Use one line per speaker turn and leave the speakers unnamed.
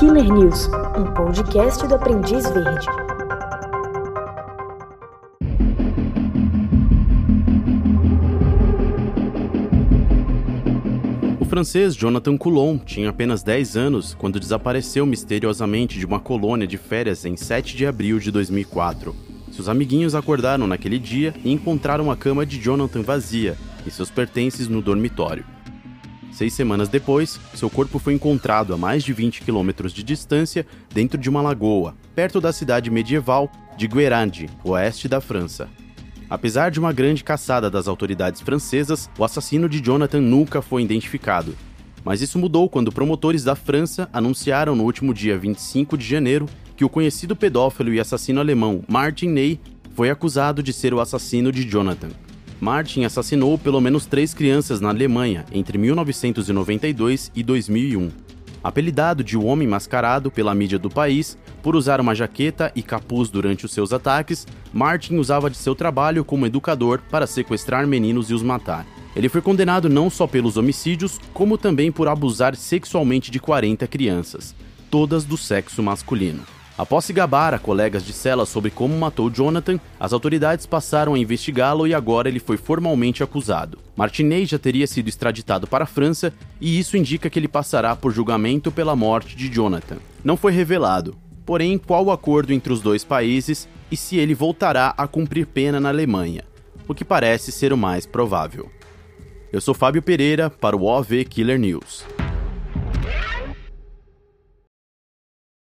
Killer News, um podcast do Aprendiz Verde.
O francês Jonathan Coulon tinha apenas 10 anos quando desapareceu misteriosamente de uma colônia de férias em 7 de abril de 2004. Seus amiguinhos acordaram naquele dia e encontraram a cama de Jonathan vazia e seus pertences no dormitório. Seis semanas depois, seu corpo foi encontrado a mais de 20 quilômetros de distância dentro de uma lagoa, perto da cidade medieval de Guérande, oeste da França. Apesar de uma grande caçada das autoridades francesas, o assassino de Jonathan nunca foi identificado. Mas isso mudou quando promotores da França anunciaram no último dia 25 de janeiro que o conhecido pedófilo e assassino alemão Martin Ney foi acusado de ser o assassino de Jonathan. Martin assassinou pelo menos três crianças na Alemanha entre 1992 e 2001. Apelidado de O Homem Mascarado pela mídia do país, por usar uma jaqueta e capuz durante os seus ataques, Martin usava de seu trabalho como educador para sequestrar meninos e os matar. Ele foi condenado não só pelos homicídios, como também por abusar sexualmente de 40 crianças, todas do sexo masculino. Após se gabar a colegas de cela sobre como matou Jonathan, as autoridades passaram a investigá-lo e agora ele foi formalmente acusado. Martinez já teria sido extraditado para a França e isso indica que ele passará por julgamento pela morte de Jonathan. Não foi revelado, porém, qual o acordo entre os dois países e se ele voltará a cumprir pena na Alemanha, o que parece ser o mais provável. Eu sou Fábio Pereira para o OV Killer News.